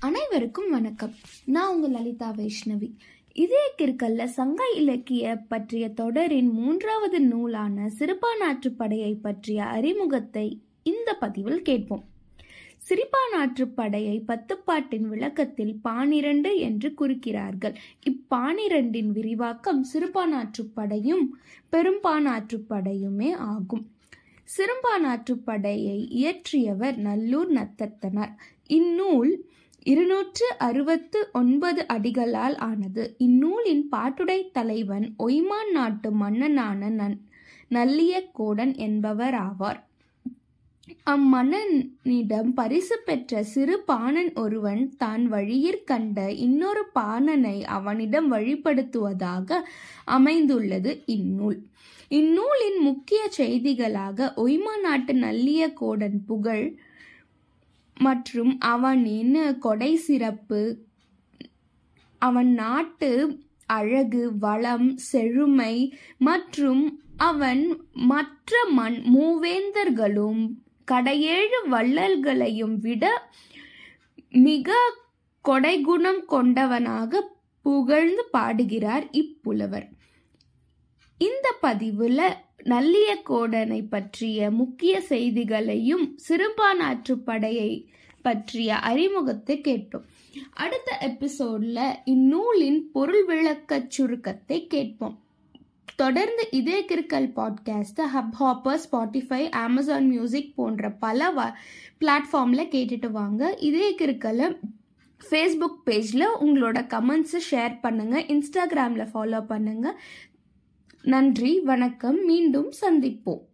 அனைவருக்கும் வணக்கம். நான் உங்கள் லலிதா வைஷ்ணவி. இதே கிற்கல்ல சங்க இலக்கிய பற்றிய தொடரின் மூன்றாவது நூலான சிறுபானாற்றுப்படையை பற்றிய அறிமுகத்தை இந்த பதிவில் கேட்போம். சிரிப்பானாற்றுப்படையை பத்துப்பாட்டின் விளக்கத்தில் பானிரண்டு என்று குறிக்கிறார்கள். இப்பானிரண்டின் விரிவாக்கம் சிறுபானாற்றுப்படையும் பெரும்பானாற்றுப்படையுமே ஆகும். சிறுபானாற்றுப்படையை இயற்றியவர் நல்லூர் நத்தத்தனார். இந்நூல் இருநூற்று அறுபத்து ஒன்பது அடிகளால் ஆனது. இந்நூலின் பாட்டுடை தலைவன் ஒய்மான் நாட்டு மன்னனான நன் நல்லியக்கோடன் என்பவர் ஆவார். அம்மன்னனிடம் பரிசு பெற்ற சிறு பாணன் ஒருவன் தான் வழியிற் கண்ட இன்னொரு பாணனை அவனிடம் வழிபடுத்துவதாக அமைந்துள்ளது இந்நூல். இந்நூலின் முக்கிய செய்திகளாக ஒய்மா நாட்டு நல்லியக்கோடன் புகழ் மற்றும் அவனின் கொடை சிறப்பு? அவன் நாட்டு அழகு வளம் செழுமை மற்றும் அவன் மற்ற மண் மூவேந்தர்களும் கடையேழு வள்ளல்களையும் விட மிக கொடைகுணம் கொண்டவனாக புகழ்ந்து பாடுகிறார் இப்புலவர். இந்த பதிவுல நல்லியக்கோடனை பற்றிய முக்கிய செய்திகளையும் சிறுபானாற்றுப்படையை பற்றிய அறிமுகத்தை கேட்டோம். அடுத்த எபிசோட்ல இந்நூலின் பொருள் விளக்க சுருக்கத்தை கேட்போம். தொடர்ந்து இதே கிற்கல் பாட்காஸ்ட்டை Hub Hopper Spotify Amazon music போன்ற பல வ பிளாட்ஃபார்மில் கேட்டுட்டு வாங்க. இதே கிற்கலை ஃபேஸ்புக் பேஜில் உங்களோட கமெண்ட்ஸை ஷேர் பண்ணுங்கள் இன்ஸ்டாகிராமில் ஃபாலோ பண்ணுங்கள் நன்றி வணக்கம் மீண்டும் சந்திப்போம்.